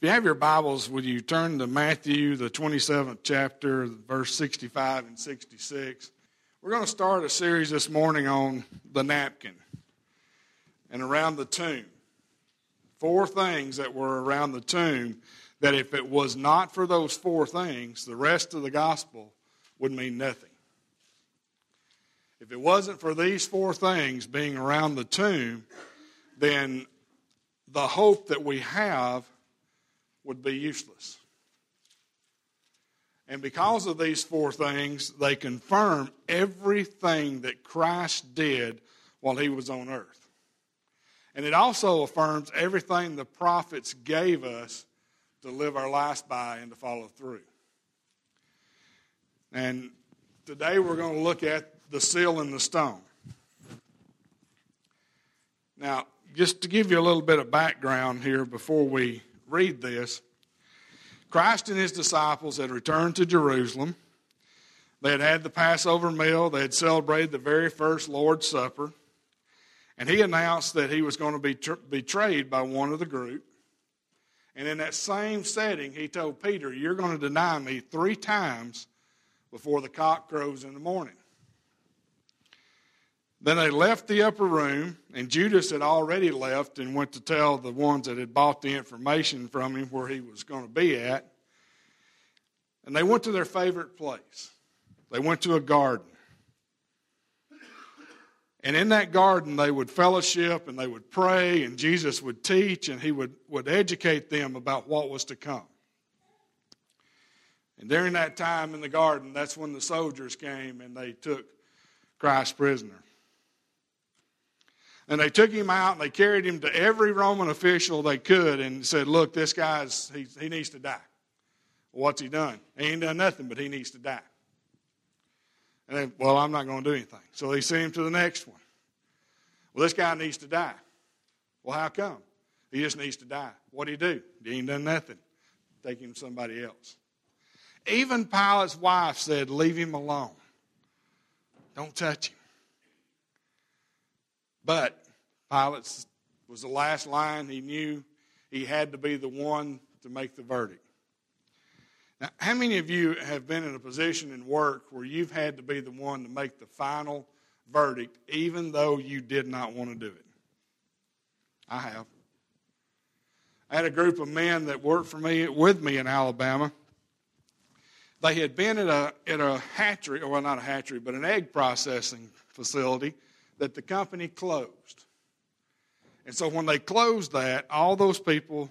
If you have your Bibles, would you turn to Matthew, the 27th chapter, verse 65 and 66? We're going to start a series this morning on the napkin and around the tomb. Four things that were around the tomb that if it was not for those four things, the rest of the gospel would mean nothing. If it wasn't for these four things being around the tomb, then the hope that we have would be useless. And because of these four things, they confirm everything that Christ did while he was on earth. And it also affirms everything the prophets gave us to live our lives by and to follow through. And today we're going to look at the seal and the stone. Now, just to give you a little bit of background here before we read this, Christ and his disciples had returned to Jerusalem. They had had the Passover meal, they had celebrated the very first Lord's Supper, and he announced that he was going to be tr- betrayed by one of the group. And in that same setting, he told Peter, You're going to deny me three times before the cock crows in the morning. Then they left the upper room, and Judas had already left and went to tell the ones that had bought the information from him where he was going to be at. And they went to their favorite place. They went to a garden. And in that garden, they would fellowship and they would pray, and Jesus would teach and he would, would educate them about what was to come. And during that time in the garden, that's when the soldiers came and they took Christ prisoner. And they took him out and they carried him to every Roman official they could and said, Look, this guy's, he, he needs to die. What's he done? He ain't done nothing, but he needs to die. And they, well, I'm not going to do anything. So they sent him to the next one. Well, this guy needs to die. Well, how come? He just needs to die. What do he do? He ain't done nothing. Take him to somebody else. Even Pilate's wife said, Leave him alone. Don't touch him. But Pilate was the last line. He knew he had to be the one to make the verdict. Now, how many of you have been in a position in work where you've had to be the one to make the final verdict, even though you did not want to do it? I have. I had a group of men that worked for me with me in Alabama. They had been at a at a hatchery, or well, not a hatchery, but an egg processing facility that the company closed. And so when they closed that, all those people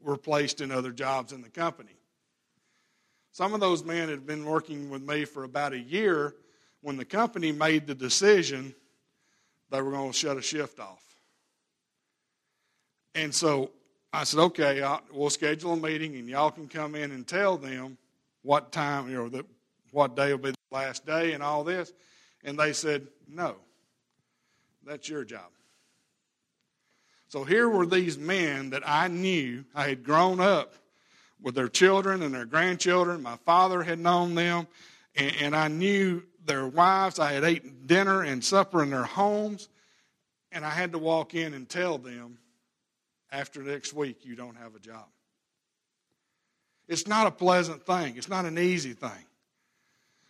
were placed in other jobs in the company. Some of those men had been working with me for about a year when the company made the decision they were going to shut a shift off. And so I said, okay, I'll, we'll schedule a meeting and y'all can come in and tell them what time, you know, the, what day will be the last day and all this. And they said, no. That's your job. So here were these men that I knew. I had grown up with their children and their grandchildren. My father had known them, and, and I knew their wives. I had eaten dinner and supper in their homes, and I had to walk in and tell them after next week, you don't have a job. It's not a pleasant thing, it's not an easy thing.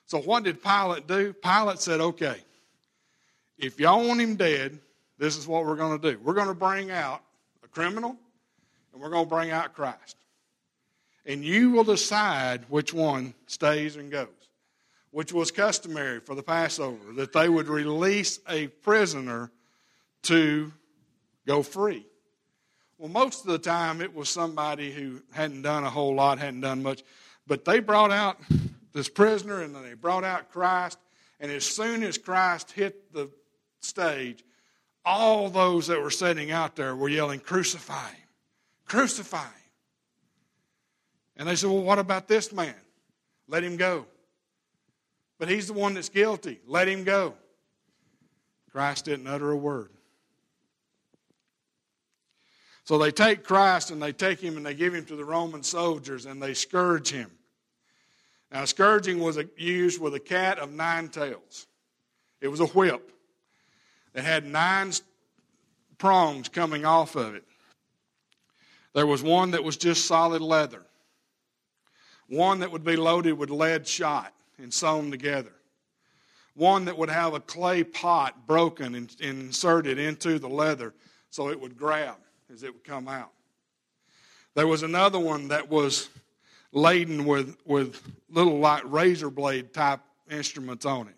So, what did Pilate do? Pilate said, okay, if y'all want him dead, this is what we're going to do. We're going to bring out a criminal and we're going to bring out Christ. And you will decide which one stays and goes, which was customary for the Passover, that they would release a prisoner to go free. Well, most of the time it was somebody who hadn't done a whole lot, hadn't done much, but they brought out this prisoner and then they brought out Christ. And as soon as Christ hit the stage, all those that were sitting out there were yelling, Crucify him! Crucify him! And they said, Well, what about this man? Let him go. But he's the one that's guilty. Let him go. Christ didn't utter a word. So they take Christ and they take him and they give him to the Roman soldiers and they scourge him. Now, scourging was used with a cat of nine tails, it was a whip that had nine prongs coming off of it. There was one that was just solid leather, one that would be loaded with lead shot and sewn together, one that would have a clay pot broken and, and inserted into the leather so it would grab as it would come out. There was another one that was laden with, with little like razor blade type instruments on it.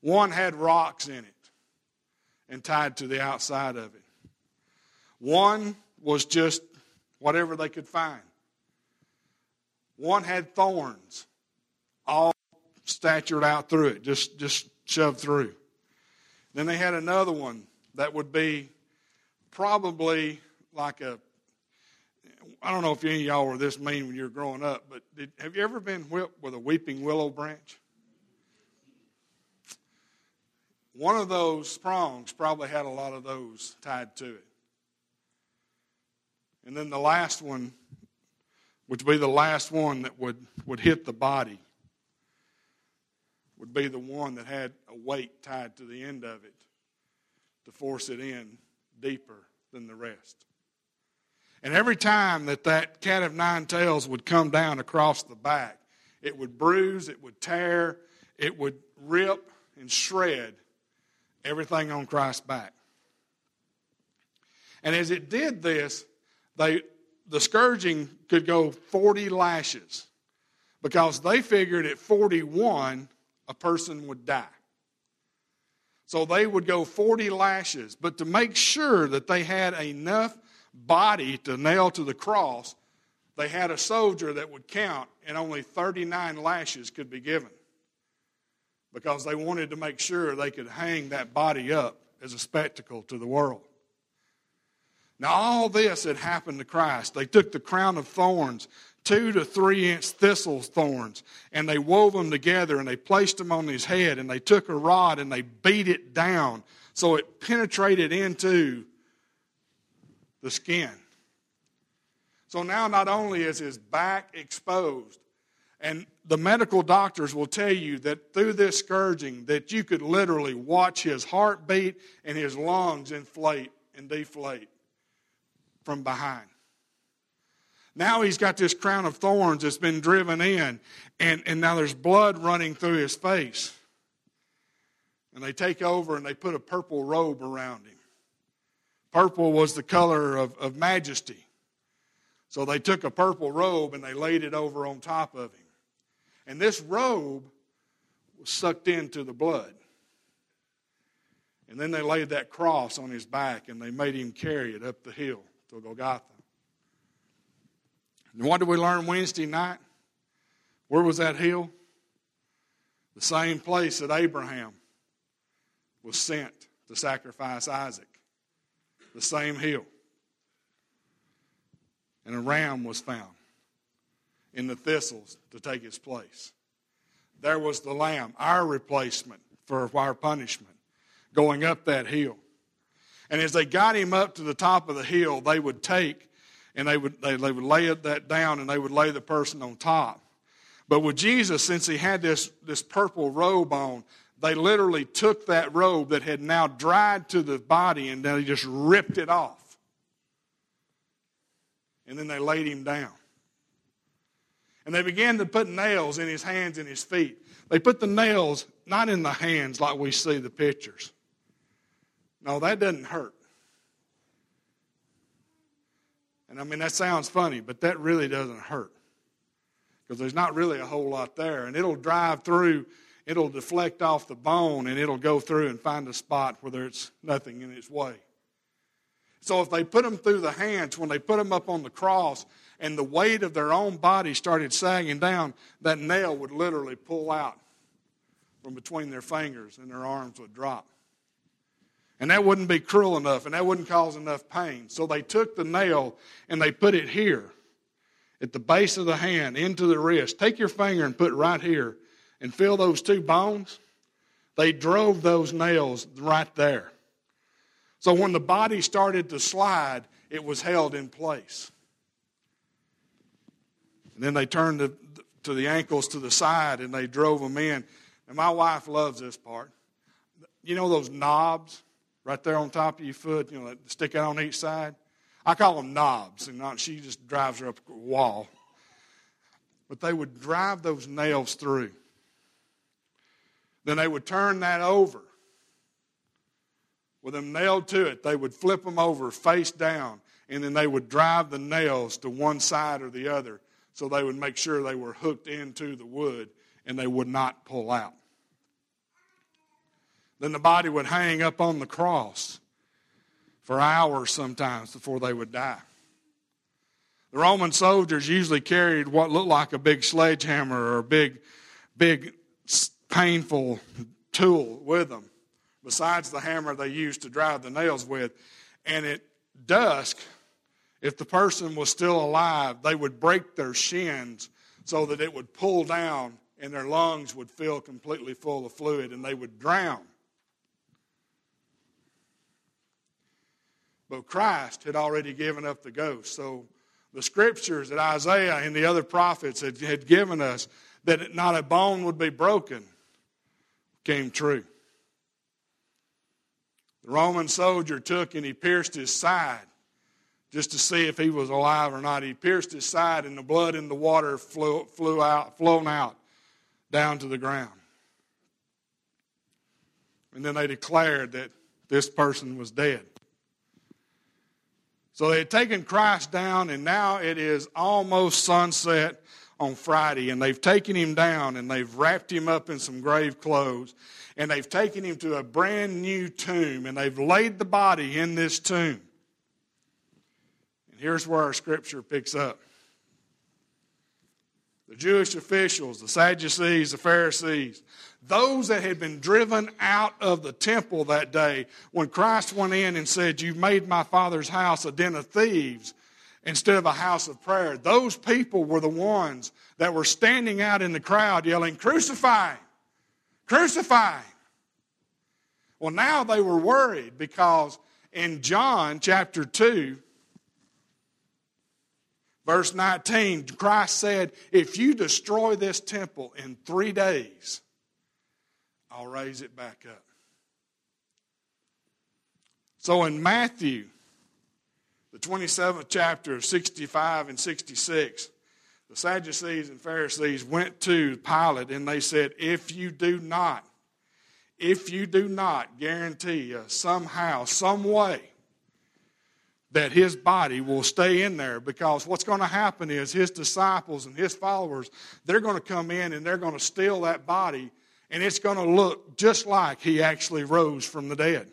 One had rocks in it and tied to the outside of it. One was just whatever they could find. One had thorns, all statured out through it, just, just shoved through. Then they had another one that would be probably like a I don't know if any of y'all were this mean when you were growing up, but did, have you ever been whipped with a weeping willow branch? One of those prongs probably had a lot of those tied to it. And then the last one, which would be the last one that would, would hit the body, would be the one that had a weight tied to the end of it to force it in deeper than the rest. And every time that that cat of nine tails would come down across the back, it would bruise, it would tear, it would rip and shred everything on Christ's back. And as it did this, they, the scourging could go 40 lashes because they figured at 41 a person would die. So they would go 40 lashes. But to make sure that they had enough body to nail to the cross, they had a soldier that would count, and only 39 lashes could be given because they wanted to make sure they could hang that body up as a spectacle to the world. Now, all this had happened to Christ. They took the crown of thorns, two to three inch thistle thorns, and they wove them together and they placed them on his head, and they took a rod and they beat it down so it penetrated into the skin. So now, not only is his back exposed, and the medical doctors will tell you that through this scourging that you could literally watch his heartbeat and his lungs inflate and deflate from behind. Now he's got this crown of thorns that's been driven in, and, and now there's blood running through his face. And they take over and they put a purple robe around him. Purple was the color of, of majesty. So they took a purple robe and they laid it over on top of him. And this robe was sucked into the blood. And then they laid that cross on his back and they made him carry it up the hill to Golgotha. And what did we learn Wednesday night? Where was that hill? The same place that Abraham was sent to sacrifice Isaac. The same hill. And a ram was found in the thistles to take its place. There was the lamb, our replacement for our punishment, going up that hill. And as they got him up to the top of the hill, they would take and they would, they, they would lay that down and they would lay the person on top. But with Jesus, since he had this, this purple robe on, they literally took that robe that had now dried to the body and they just ripped it off. And then they laid him down. And they began to put nails in his hands and his feet. They put the nails not in the hands like we see the pictures. No, that doesn't hurt. And I mean, that sounds funny, but that really doesn't hurt. Because there's not really a whole lot there. And it'll drive through, it'll deflect off the bone, and it'll go through and find a spot where there's nothing in its way. So if they put them through the hands, when they put them up on the cross, and the weight of their own body started sagging down, that nail would literally pull out from between their fingers and their arms would drop. And that wouldn't be cruel enough and that wouldn't cause enough pain. So they took the nail and they put it here at the base of the hand into the wrist. Take your finger and put it right here and feel those two bones. They drove those nails right there. So when the body started to slide, it was held in place. And then they turned the, to the ankles to the side and they drove them in. And my wife loves this part. You know those knobs right there on top of your foot, you know, that stick out on each side? I call them knobs, and not, she just drives her up a wall. But they would drive those nails through. Then they would turn that over. With them nailed to it, they would flip them over face down, and then they would drive the nails to one side or the other so they would make sure they were hooked into the wood and they would not pull out. Then the body would hang up on the cross for hours sometimes before they would die. The Roman soldiers usually carried what looked like a big sledgehammer or a big, big, painful tool with them, besides the hammer they used to drive the nails with. And at dusk, if the person was still alive, they would break their shins so that it would pull down and their lungs would fill completely full of fluid and they would drown. But Christ had already given up the ghost. So the scriptures that Isaiah and the other prophets had, had given us that not a bone would be broken came true. The Roman soldier took and he pierced his side just to see if he was alive or not. He pierced his side and the blood in the water flew, flew out, flown out down to the ground. And then they declared that this person was dead. So they had taken Christ down, and now it is almost sunset on Friday, and they've taken him down and they've wrapped him up in some grave clothes, and they've taken him to a brand new tomb, and they've laid the body in this tomb. And here's where our scripture picks up. The Jewish officials, the Sadducees, the Pharisees, those that had been driven out of the temple that day when Christ went in and said, You've made my father's house a den of thieves instead of a house of prayer. Those people were the ones that were standing out in the crowd yelling, Crucify! Crucify! Well, now they were worried because in John chapter 2, verse 19, Christ said, If you destroy this temple in three days, I'll raise it back up. So in Matthew, the 27th chapter, 65 and 66, the Sadducees and Pharisees went to Pilate and they said, If you do not, if you do not guarantee us somehow, some way, that his body will stay in there because what's going to happen is his disciples and his followers, they're going to come in and they're going to steal that body and it's going to look just like he actually rose from the dead.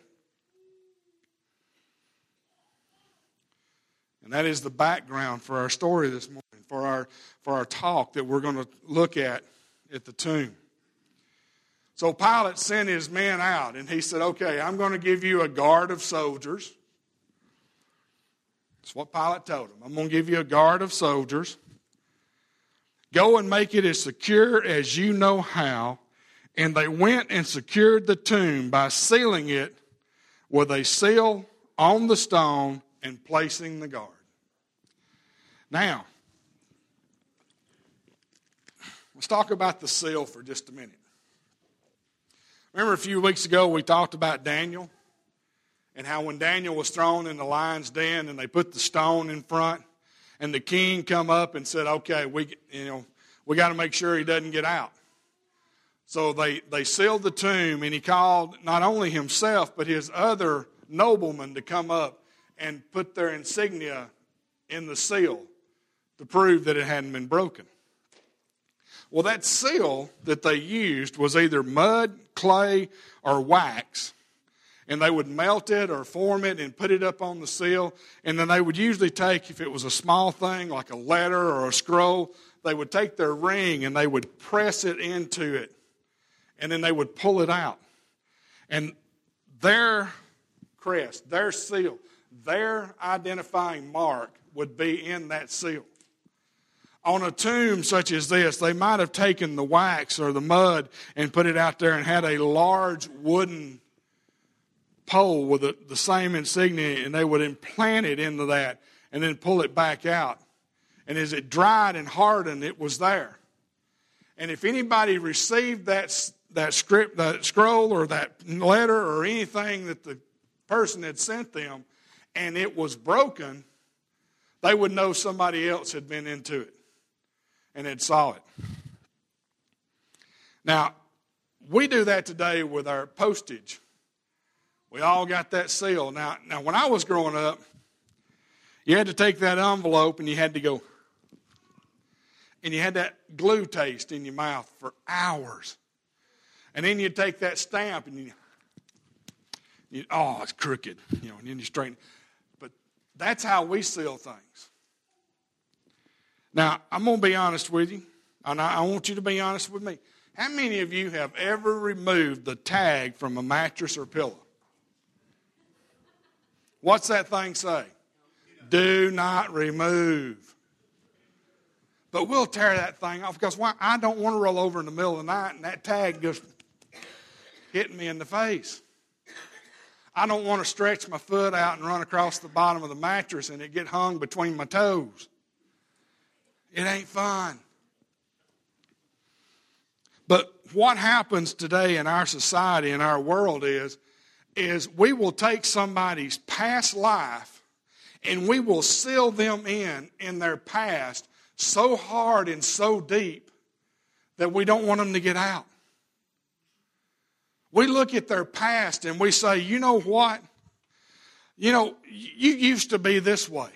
And that is the background for our story this morning, for our, for our talk that we're going to look at at the tomb. So Pilate sent his men out, and he said, Okay, I'm going to give you a guard of soldiers. That's what Pilate told him. I'm going to give you a guard of soldiers. Go and make it as secure as you know how and they went and secured the tomb by sealing it with a seal on the stone and placing the guard. Now, let's talk about the seal for just a minute. Remember a few weeks ago we talked about Daniel and how when Daniel was thrown in the lion's den and they put the stone in front and the king come up and said, "Okay, we you know, we got to make sure he doesn't get out." So they, they sealed the tomb, and he called not only himself, but his other noblemen to come up and put their insignia in the seal to prove that it hadn't been broken. Well, that seal that they used was either mud, clay, or wax. And they would melt it or form it and put it up on the seal. And then they would usually take, if it was a small thing like a letter or a scroll, they would take their ring and they would press it into it and then they would pull it out. And their crest, their seal, their identifying mark would be in that seal. On a tomb such as this, they might have taken the wax or the mud and put it out there and had a large wooden pole with the, the same insignia, and they would implant it into that and then pull it back out. And as it dried and hardened, it was there. And if anybody received that that script, that scroll or that letter or anything that the person had sent them and it was broken, they would know somebody else had been into it and it saw it. Now, we do that today with our postage. We all got that seal. Now, now when I was growing up, you had to take that envelope and you had to go, and you had that glue taste in your mouth for hours. And then you'd take that stamp and you, you oh, it's crooked, you know, and then you straighten. But that's how we seal things. Now, I'm going to be honest with you, and I, want you to be honest with me. How many of you have ever removed the tag from a mattress or pillow? What's that thing say? Do not remove. But we'll tear that thing off because why? I don't want to roll over in the middle of the night and that tag just hitting me in the face. I don't want to stretch my foot out and run across the bottom of the mattress and it get hung between my toes. It ain't fun. But what happens today in our society, in our world, is, is we will take somebody's past life and we will seal them in in their past so hard and so deep that we don't want them to get out. We look at their past and we say, you know what? You know, you used to be this way.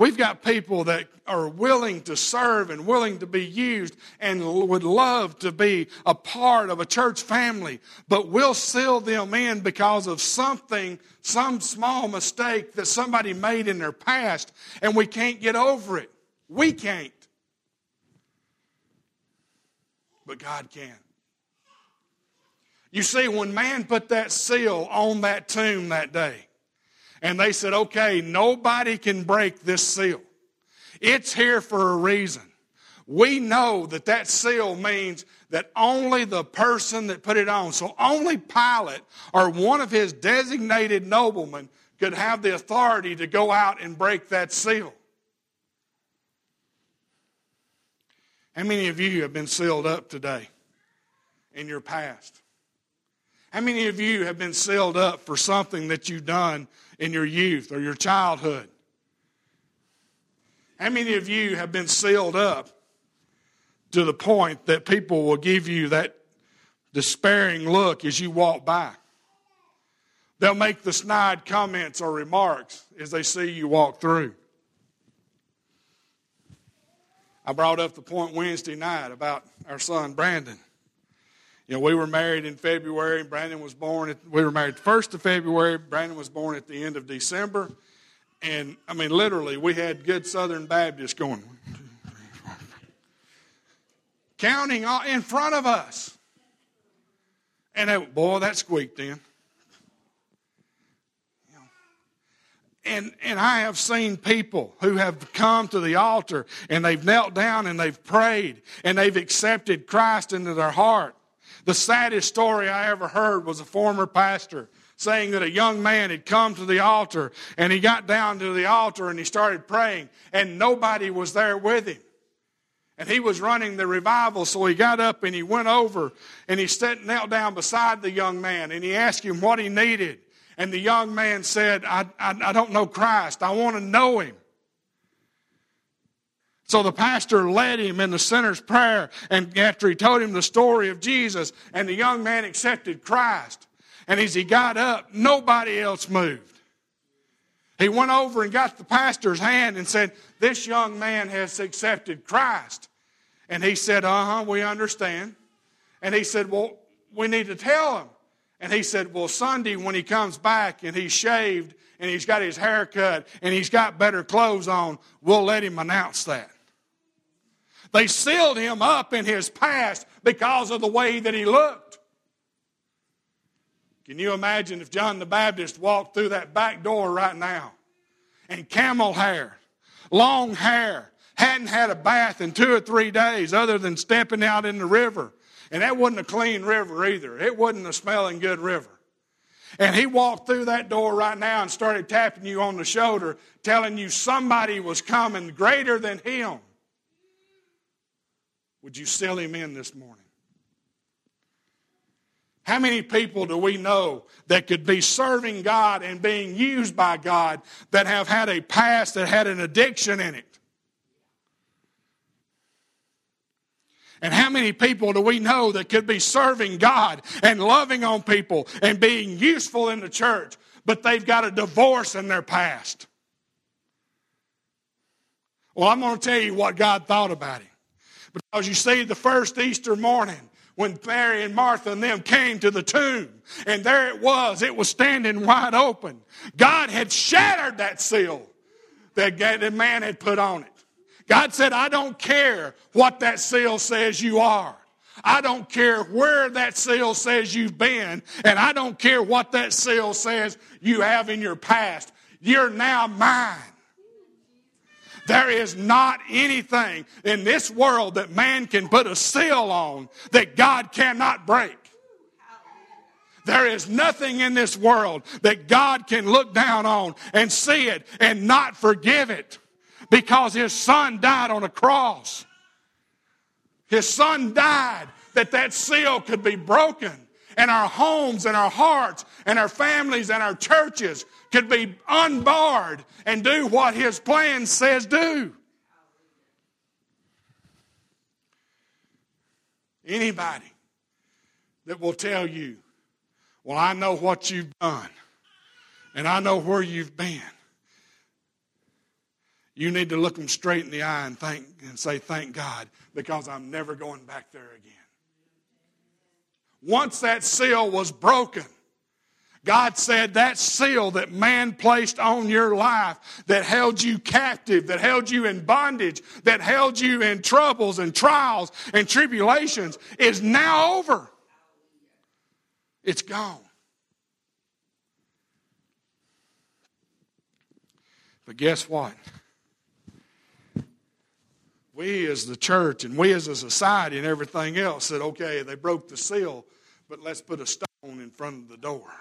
We've got people that are willing to serve and willing to be used and would love to be a part of a church family, but we'll seal them in because of something, some small mistake that somebody made in their past, and we can't get over it. We can't. But God can. You see, when man put that seal on that tomb that day, and they said, okay, nobody can break this seal. It's here for a reason. We know that that seal means that only the person that put it on, so only Pilate or one of his designated noblemen could have the authority to go out and break that seal. How many of you have been sealed up today in your past? How many of you have been sealed up for something that you've done in your youth or your childhood? How many of you have been sealed up to the point that people will give you that despairing look as you walk by? They'll make the snide comments or remarks as they see you walk through. I brought up the point Wednesday night about our son Brandon. You know, we were married in February. Brandon was born. At, we were married first of February. Brandon was born at the end of December, and I mean, literally, we had good Southern Baptists going, counting in front of us. And boy, that squeaked in. and, and I have seen people who have come to the altar and they've knelt down and they've prayed and they've accepted Christ into their heart. The saddest story I ever heard was a former pastor saying that a young man had come to the altar and he got down to the altar and he started praying and nobody was there with him. And he was running the revival, so he got up and he went over and he sat, knelt down beside the young man and he asked him what he needed. And the young man said, I, I, I don't know Christ. I want to know him. So the pastor led him in the sinner's prayer, and after he told him the story of Jesus, and the young man accepted Christ. And as he got up, nobody else moved. He went over and got the pastor's hand and said, This young man has accepted Christ. And he said, Uh huh, we understand. And he said, Well, we need to tell him. And he said, Well, Sunday when he comes back and he's shaved and he's got his hair cut and he's got better clothes on, we'll let him announce that. They sealed him up in his past because of the way that he looked. Can you imagine if John the Baptist walked through that back door right now and camel hair, long hair, hadn't had a bath in two or three days other than stepping out in the river? And that wasn't a clean river either. It wasn't a smelling good river. And he walked through that door right now and started tapping you on the shoulder, telling you somebody was coming greater than him. Would you sell him in this morning? How many people do we know that could be serving God and being used by God that have had a past that had an addiction in it? And how many people do we know that could be serving God and loving on people and being useful in the church, but they've got a divorce in their past? Well, I'm going to tell you what God thought about it. Because you see, the first Easter morning, when Mary and Martha and them came to the tomb, and there it was, it was standing wide open. God had shattered that seal that the man had put on it. God said, I don't care what that seal says you are. I don't care where that seal says you've been, and I don't care what that seal says you have in your past. You're now mine. There is not anything in this world that man can put a seal on that God cannot break. There is nothing in this world that God can look down on and see it and not forgive it because his son died on a cross. His son died that that seal could be broken and our homes and our hearts and our families and our churches could be unbarred and do what his plan says do. Anybody that will tell you, well, I know what you've done and I know where you've been. You need to look them straight in the eye and thank and say, Thank God, because I'm never going back there again. Once that seal was broken, God said that seal that man placed on your life that held you captive, that held you in bondage, that held you in troubles and trials and tribulations is now over. It's gone. But guess what? We as the church and we as a society and everything else said, okay, they broke the seal, but let's put a stone in front of the door.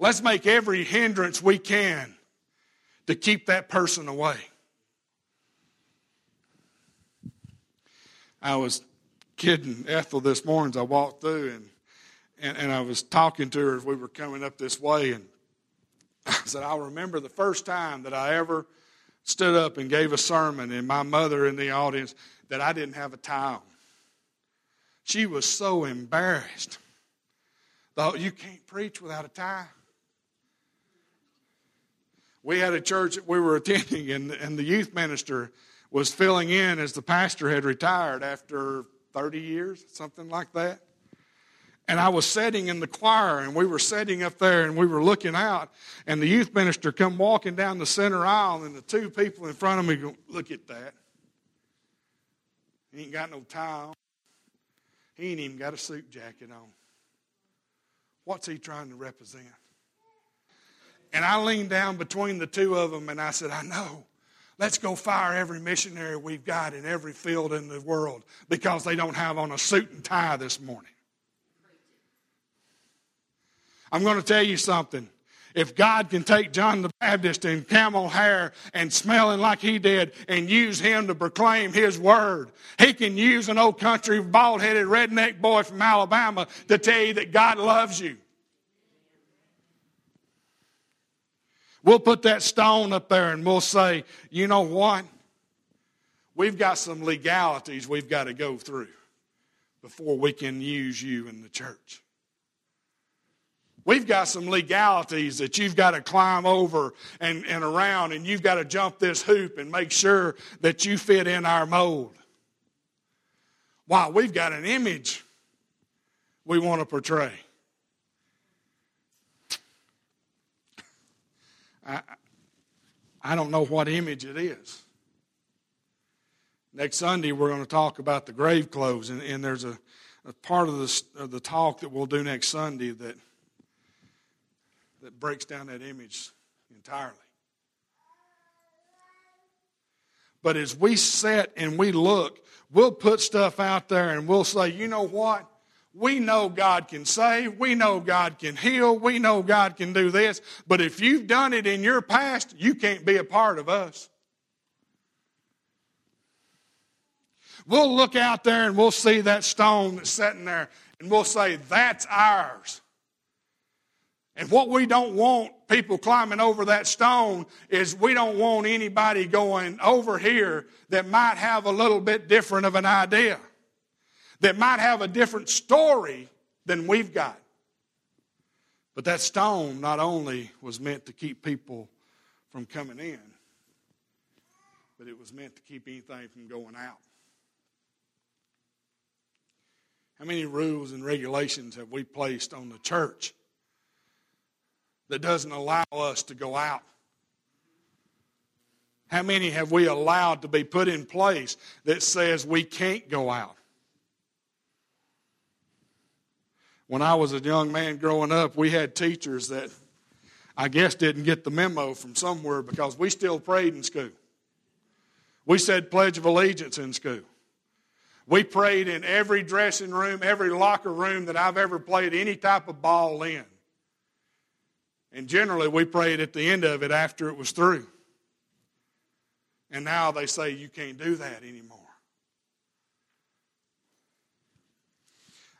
Let's make every hindrance we can to keep that person away. I was kidding Ethel this morning as I walked through, and, and, and I was talking to her as we were coming up this way, and I said, I remember the first time that I ever stood up and gave a sermon, and my mother in the audience, that I didn't have a tie on. She was so embarrassed. Thought, you can't preach without a tie we had a church that we were attending, and, and the youth minister was filling in as the pastor had retired after 30 years, something like that. And I was sitting in the choir, and we were sitting up there, and we were looking out, and the youth minister come walking down the center aisle, and the two people in front of me go, "Look at that! He ain't got no tie on. He ain't even got a suit jacket on. What's he trying to represent?" And I leaned down between the two of them and I said, I know. Let's go fire every missionary we've got in every field in the world because they don't have on a suit and tie this morning. I'm going to tell you something. If God can take John the Baptist in camel hair and smelling like he did and use him to proclaim his word, he can use an old country bald headed redneck boy from Alabama to tell you that God loves you. We'll put that stone up there and we'll say, you know what? We've got some legalities we've got to go through before we can use you in the church. We've got some legalities that you've got to climb over and, and around, and you've got to jump this hoop and make sure that you fit in our mold. Wow, we've got an image we want to portray. I, I don't know what image it is. Next Sunday, we're going to talk about the grave clothes, and, and there's a, a part of, this, of the talk that we'll do next Sunday that, that breaks down that image entirely. But as we sit and we look, we'll put stuff out there and we'll say, you know what? We know God can save. We know God can heal. We know God can do this. But if you've done it in your past, you can't be a part of us. We'll look out there and we'll see that stone that's sitting there and we'll say, that's ours. And what we don't want people climbing over that stone is we don't want anybody going over here that might have a little bit different of an idea, that might have a different story than we've got. But that stone not only was meant to keep people from coming in, but it was meant to keep anything from going out. How many rules and regulations have we placed on the church that doesn't allow us to go out? How many have we allowed to be put in place that says we can't go out? When I was a young man growing up, we had teachers that I guess didn't get the memo from somewhere because we still prayed in school. We said Pledge of Allegiance in school. We prayed in every dressing room, every locker room that I've ever played any type of ball in. And generally, we prayed at the end of it after it was through. And now they say you can't do that anymore.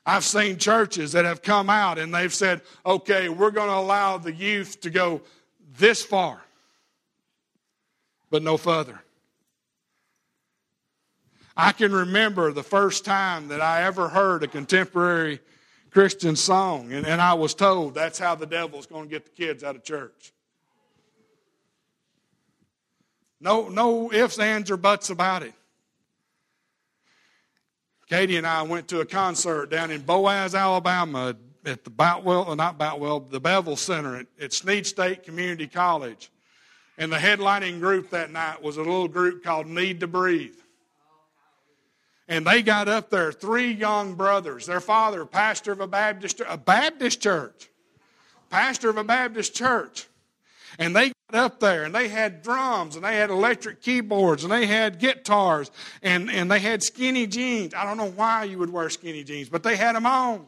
I've seen churches that have come out and they've said, okay, we're going to allow the youth to go this far, but no further. I can remember the first time that I ever heard a contemporary Christian song, and, and I was told that's how the devil's going to get the kids out of church. No, no ifs, ands, or buts about it. Katie and I went to a concert down in Boaz, Alabama at the Boutwell, uh, not Boutwell, the Bevel Center at, at Snead State Community College. And the headlining group that night was a little group called Need to Breathe. And they got up there, three young brothers. Their father, pastor of a Baptist, a Baptist church, pastor of a Baptist church. And they got up there and they had drums and they had electric keyboards and they had guitars and, and they had skinny jeans. I don't know why you would wear skinny jeans, but they had them on.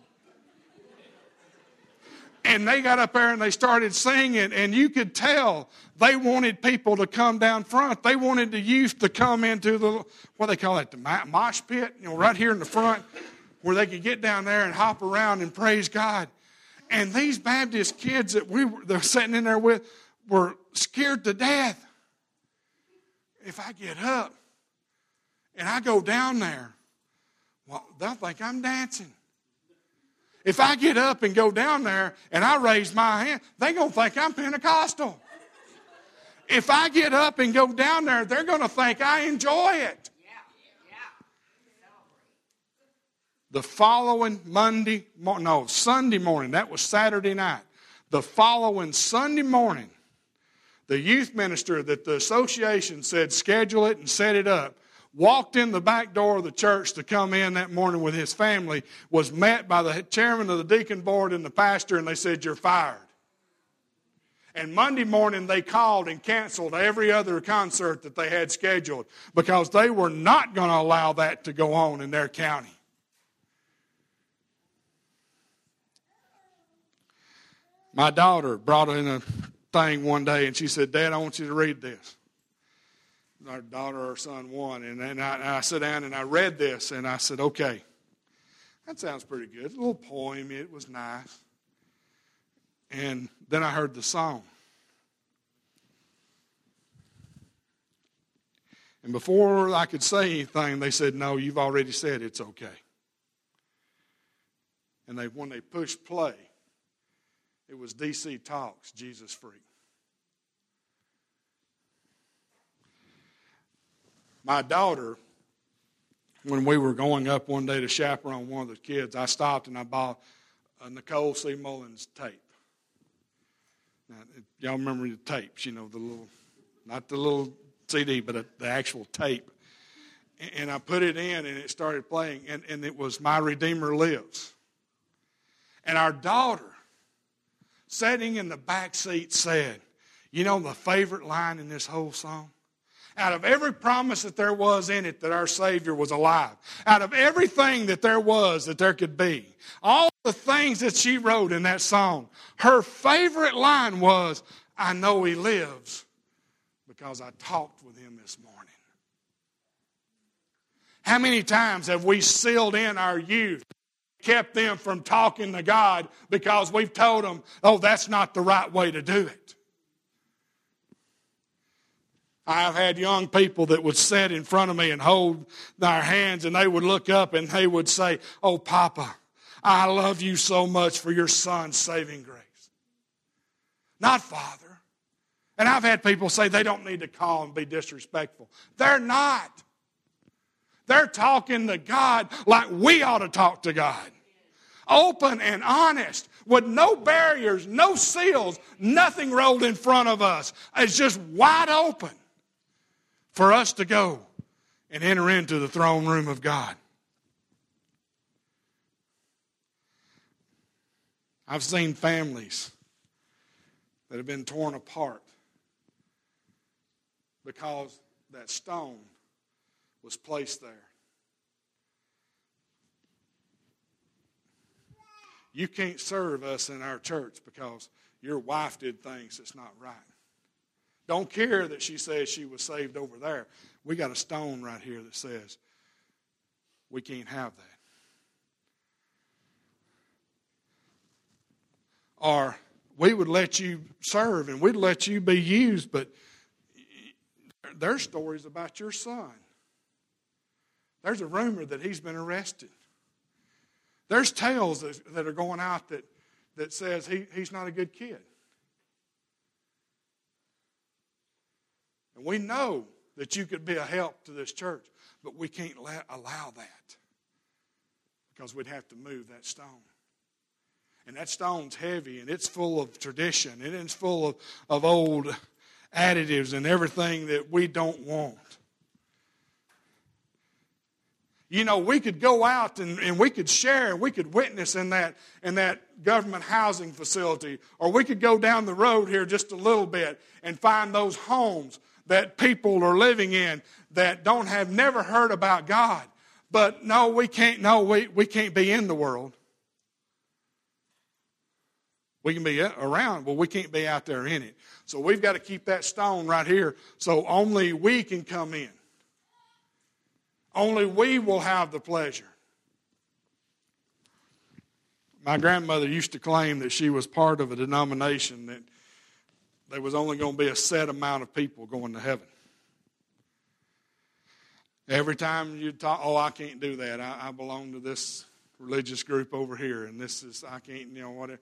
And they got up there and they started singing, and you could tell they wanted people to come down front. They wanted the youth to come into the, what they call it, the mosh pit, you know, right here in the front, where they could get down there and hop around and praise God. And these Baptist kids that we were, they're sitting in there with, were scared to death. If I get up and I go down there, well, they'll think I'm dancing. If I get up and go down there and I raise my hand, they're going to think I'm Pentecostal. If I get up and go down there, they're going to think I enjoy it. The following Monday, no, Sunday morning, that was Saturday night. The following Sunday morning, the youth minister that the association said schedule it and set it up walked in the back door of the church to come in that morning with his family was met by the chairman of the deacon board and the pastor and they said you're fired and monday morning they called and canceled every other concert that they had scheduled because they were not going to allow that to go on in their county my daughter brought in a thing one day and she said, Dad, I want you to read this. Our daughter or son won. And then I, I sat down and I read this and I said, okay, that sounds pretty good. A little poem, it was nice. And then I heard the song. And before I could say anything, they said, No, you've already said it's okay. And they, when they pushed play, it was DC Talk's, Jesus Freak. My daughter, when we were going up one day to chaperone one of the kids, I stopped and I bought a Nicole C. Mullen tape. Now, y'all remember the tapes, you know, the little, not the little CD, but a, the actual tape. And I put it in and it started playing, and, and it was My Redeemer Lives. And our daughter sitting in the back seat said, You know the favorite line in this whole song? Out of every promise that there was in it that our Savior was alive, out of everything that there was that there could be, all the things that she wrote in that song, her favorite line was, I know He lives because I talked with Him this morning. How many times have we sealed in our youth, kept them from talking to God because we've told them, oh, that's not the right way to do it? I've had young people that would sit in front of me and hold their hands and they would look up and they would say, Oh, Papa, I love you so much for your son's saving grace. Not Father. And I've had people say they don't need to call and be disrespectful. They're not. They're talking to God like we ought to talk to God. Open and honest, with no barriers, no seals, nothing rolled in front of us. It's just wide open for us to go and enter into the throne room of God. I've seen families that have been torn apart because that stone was placed there. You can't serve us in our church because your wife did things that's not right. Don't care that she says she was saved over there. We got a stone right here that says we can't have that. Or we would let you serve and we'd let you be used, but there's stories about your son. There's a rumor that he's been arrested. There's tales that, are going out that, that says he, he's not a good kid. And we know that you could be a help to this church, but we can't let, allow that because we'd have to move that stone. And that stone's heavy and it's full of tradition and it's full of, of old additives and everything that we don't want. You know, we could go out and, and we could share, and we could witness in that, in that government housing facility, or we could go down the road here just a little bit and find those homes that people are living in that don't have never heard about God. But no, we can't, no, we, we can't be in the world. We can be around, but we can't be out there in it. So we've got to keep that stone right here so only we can come in. Only we will have the pleasure. My grandmother used to claim that she was part of a denomination that there was only going to be a set amount of people going to heaven. Every time you talk, oh, I can't do that. I, I belong to this religious group over here, and this is, I can't, you know, whatever.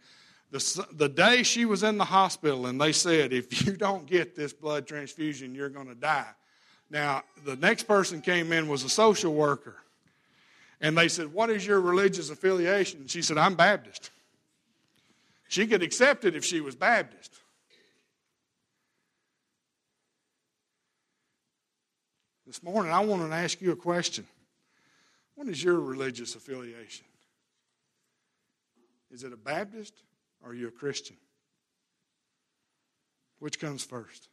The, the day she was in the hospital and they said, if you don't get this blood transfusion, you're going to die. Now, the next person came in was a social worker. And they said, What is your religious affiliation? She said, I'm Baptist. She could accept it if she was Baptist. This morning, I want to ask you a question. What is your religious affiliation? Is it a Baptist or are you a Christian? Which comes first?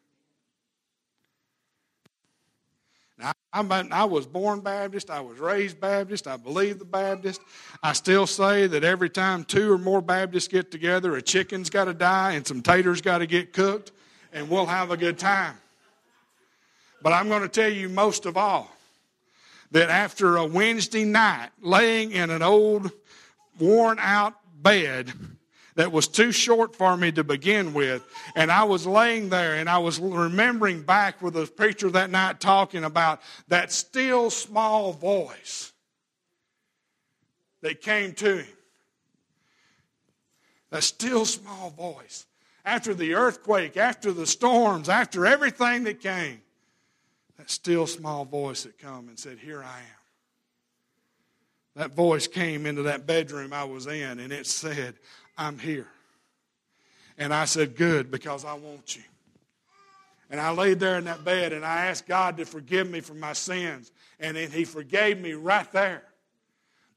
Now, I was born Baptist. I was raised Baptist. I believe the Baptist. I still say that every time two or more Baptists get together, a chicken's got to die and some taters got to get cooked, and we'll have a good time. But I'm going to tell you most of all that after a Wednesday night laying in an old, worn out bed, that was too short for me to begin with. And I was laying there and I was remembering back with the preacher that night talking about that still small voice that came to him. That still small voice. After the earthquake, after the storms, after everything that came, that still small voice that come and said, Here I am. That voice came into that bedroom I was in and it said, I'm here. And I said, Good, because I want you. And I laid there in that bed and I asked God to forgive me for my sins. And then He forgave me right there.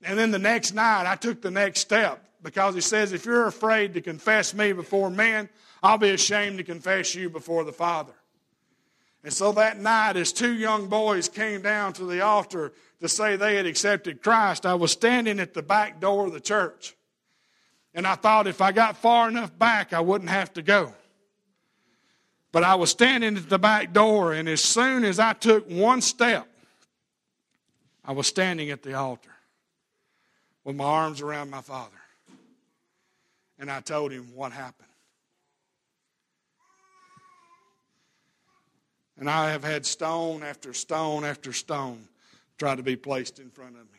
And then the next night, I took the next step because He says, If you're afraid to confess me before men, I'll be ashamed to confess you before the Father. And so that night, as two young boys came down to the altar to say they had accepted Christ, I was standing at the back door of the church. And I thought if I got far enough back, I wouldn't have to go. But I was standing at the back door, and as soon as I took one step, I was standing at the altar with my arms around my father. And I told him what happened. And I have had stone after stone after stone try to be placed in front of me.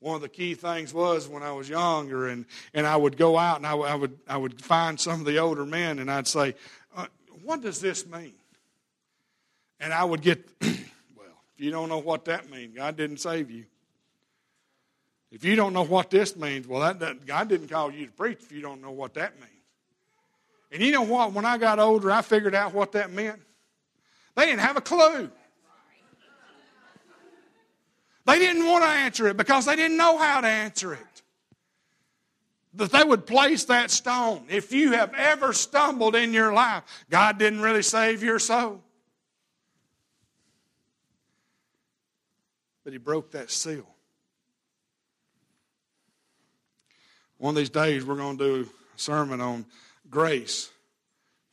One of the key things was when I was younger, and, and I would go out and I, w- I would, I would find some of the older men, and I'd say, uh, What does this mean? And I would get, well, if you don't know what that means, God didn't save you. If you don't know what this means, well, that, that, God didn't call you to preach if you don't know what that means. And you know what? When I got older, I figured out what that meant. They didn't have a clue. They didn't want to answer it because they didn't know how to answer it. That they would place that stone. If you have ever stumbled in your life, God didn't really save your soul. But He broke that seal. One of these days, we're going to do a sermon on grace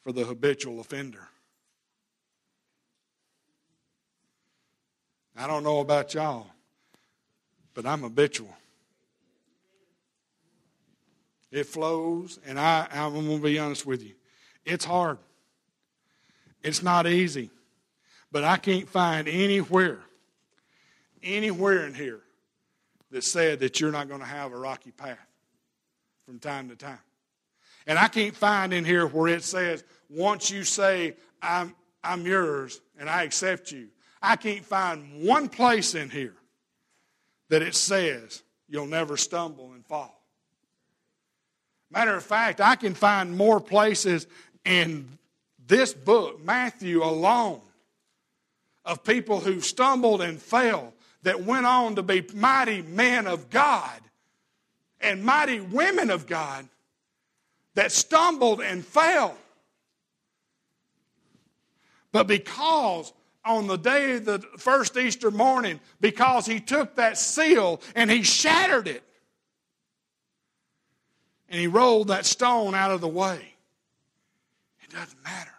for the habitual offender. I don't know about y'all, but I'm habitual. It flows, and I, I'm going to be honest with you. It's hard. It's not easy. But I can't find anywhere, anywhere in here that said that you're not going to have a rocky path from time to time. And I can't find in here where it says, once you say, I'm, I'm yours and I accept you, I can't find one place in here that it says you'll never stumble and fall. Matter of fact, I can find more places in this book, Matthew alone, of people who stumbled and fell that went on to be mighty men of God and mighty women of God that stumbled and fell. But because on the day of the first Easter morning, because he took that seal and he shattered it, and he rolled that stone out of the way, it doesn't matter.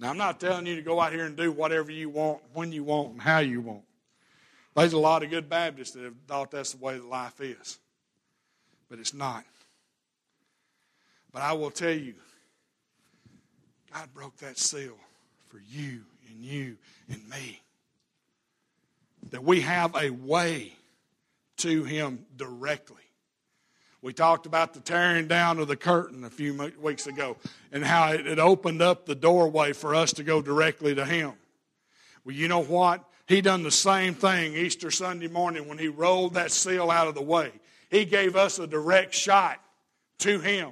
Now, I'm not telling you to go out here and do whatever you want, when you want, and how you want. There's a lot of good Baptists that have thought that's the way that life is. But it's not. But I will tell you, God broke that seal for you and you and me. That we have a way to Him directly. We talked about the tearing down of the curtain a few weeks ago and how it opened up the doorway for us to go directly to Him. Well, you know what? He done the same thing Easter Sunday morning when he rolled that seal out of the way. He gave us a direct shot to him.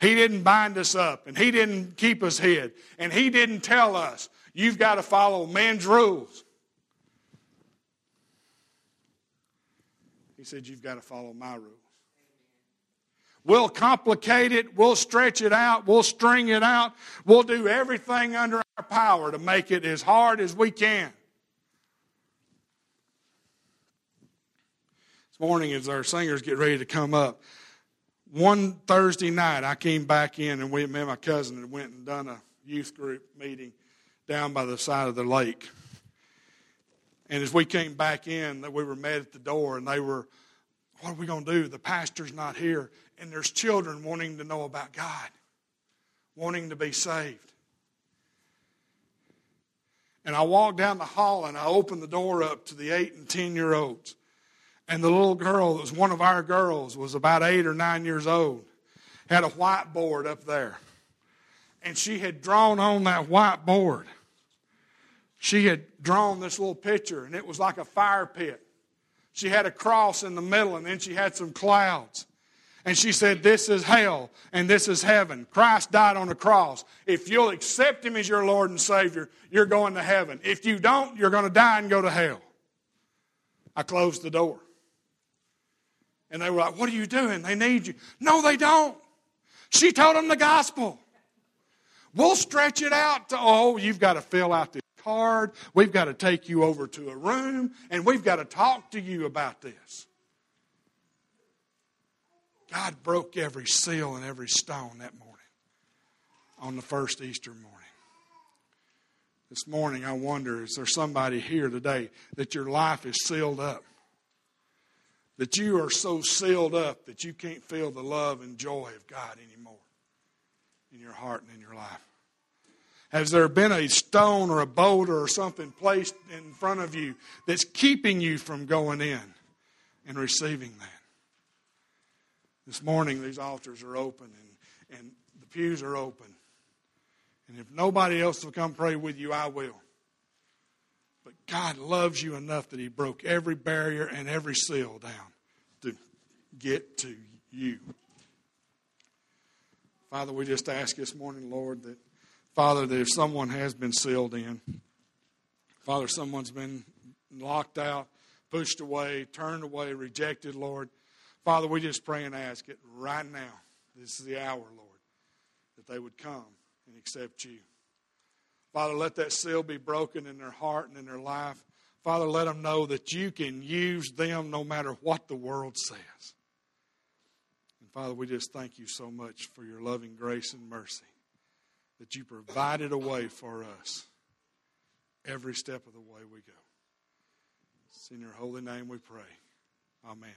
He didn't bind us up and he didn't keep us hid and he didn't tell us you've got to follow men's rules. He said you've got to follow my rules. We'll complicate it. We'll stretch it out. We'll string it out. We'll do everything under our power to make it as hard as we can. This morning, as our singers get ready to come up, one Thursday night, I came back in and we, and my cousin had went and done a youth group meeting down by the side of the lake. And as we came back in, we were met at the door and they were, what are we going to do? The pastor's not here and there's children wanting to know about God, wanting to be saved. And I walked down the hall and I opened the door up to the eight and ten year olds. And the little girl that was one of our girls was about eight or nine years old, had a whiteboard up there. And she had drawn on that whiteboard, she had drawn this little picture, and it was like a fire pit. She had a cross in the middle, and then she had some clouds and she said, This is hell and this is heaven. Christ died on the cross. If you'll accept Him as your Lord and Savior, you're going to heaven. If you don't, you're going to die and go to hell. I closed the door. And they were like, What are you doing? They need you. No, they don't. She told them the gospel. We'll stretch it out to, oh, you've got to fill out this card. We've got to take you over to a room, and we've got to talk to you about this. God broke every seal and every stone that morning. on the first Easter morning. This morning, I wonder is there somebody here today that your life is sealed up? That you are so sealed up that you can't feel the love and joy of God anymore in your heart and in your life? Has there been a stone or a boulder or something placed in front of you that's keeping you from going in and receiving that? This morning, these altars are open and, and the pews are open. And if nobody else will come pray with you, I will. But God loves you enough that He broke every barrier and every seal down to get to you. Father, we just ask this morning, Lord, that, Father, that if someone has been sealed in, Father, someone's been locked out, pushed away, turned away, rejected, Lord, Father, we just pray and ask it right now. This is the hour, Lord, that they would come and accept you. Father, let that seal be broken in their heart and in their life. Father, let them know that you can use them no matter what the world says. And Father, we just thank you so much for your loving grace and mercy that you provided a way for us every step of the way we go. It's in your holy name we pray. Amen.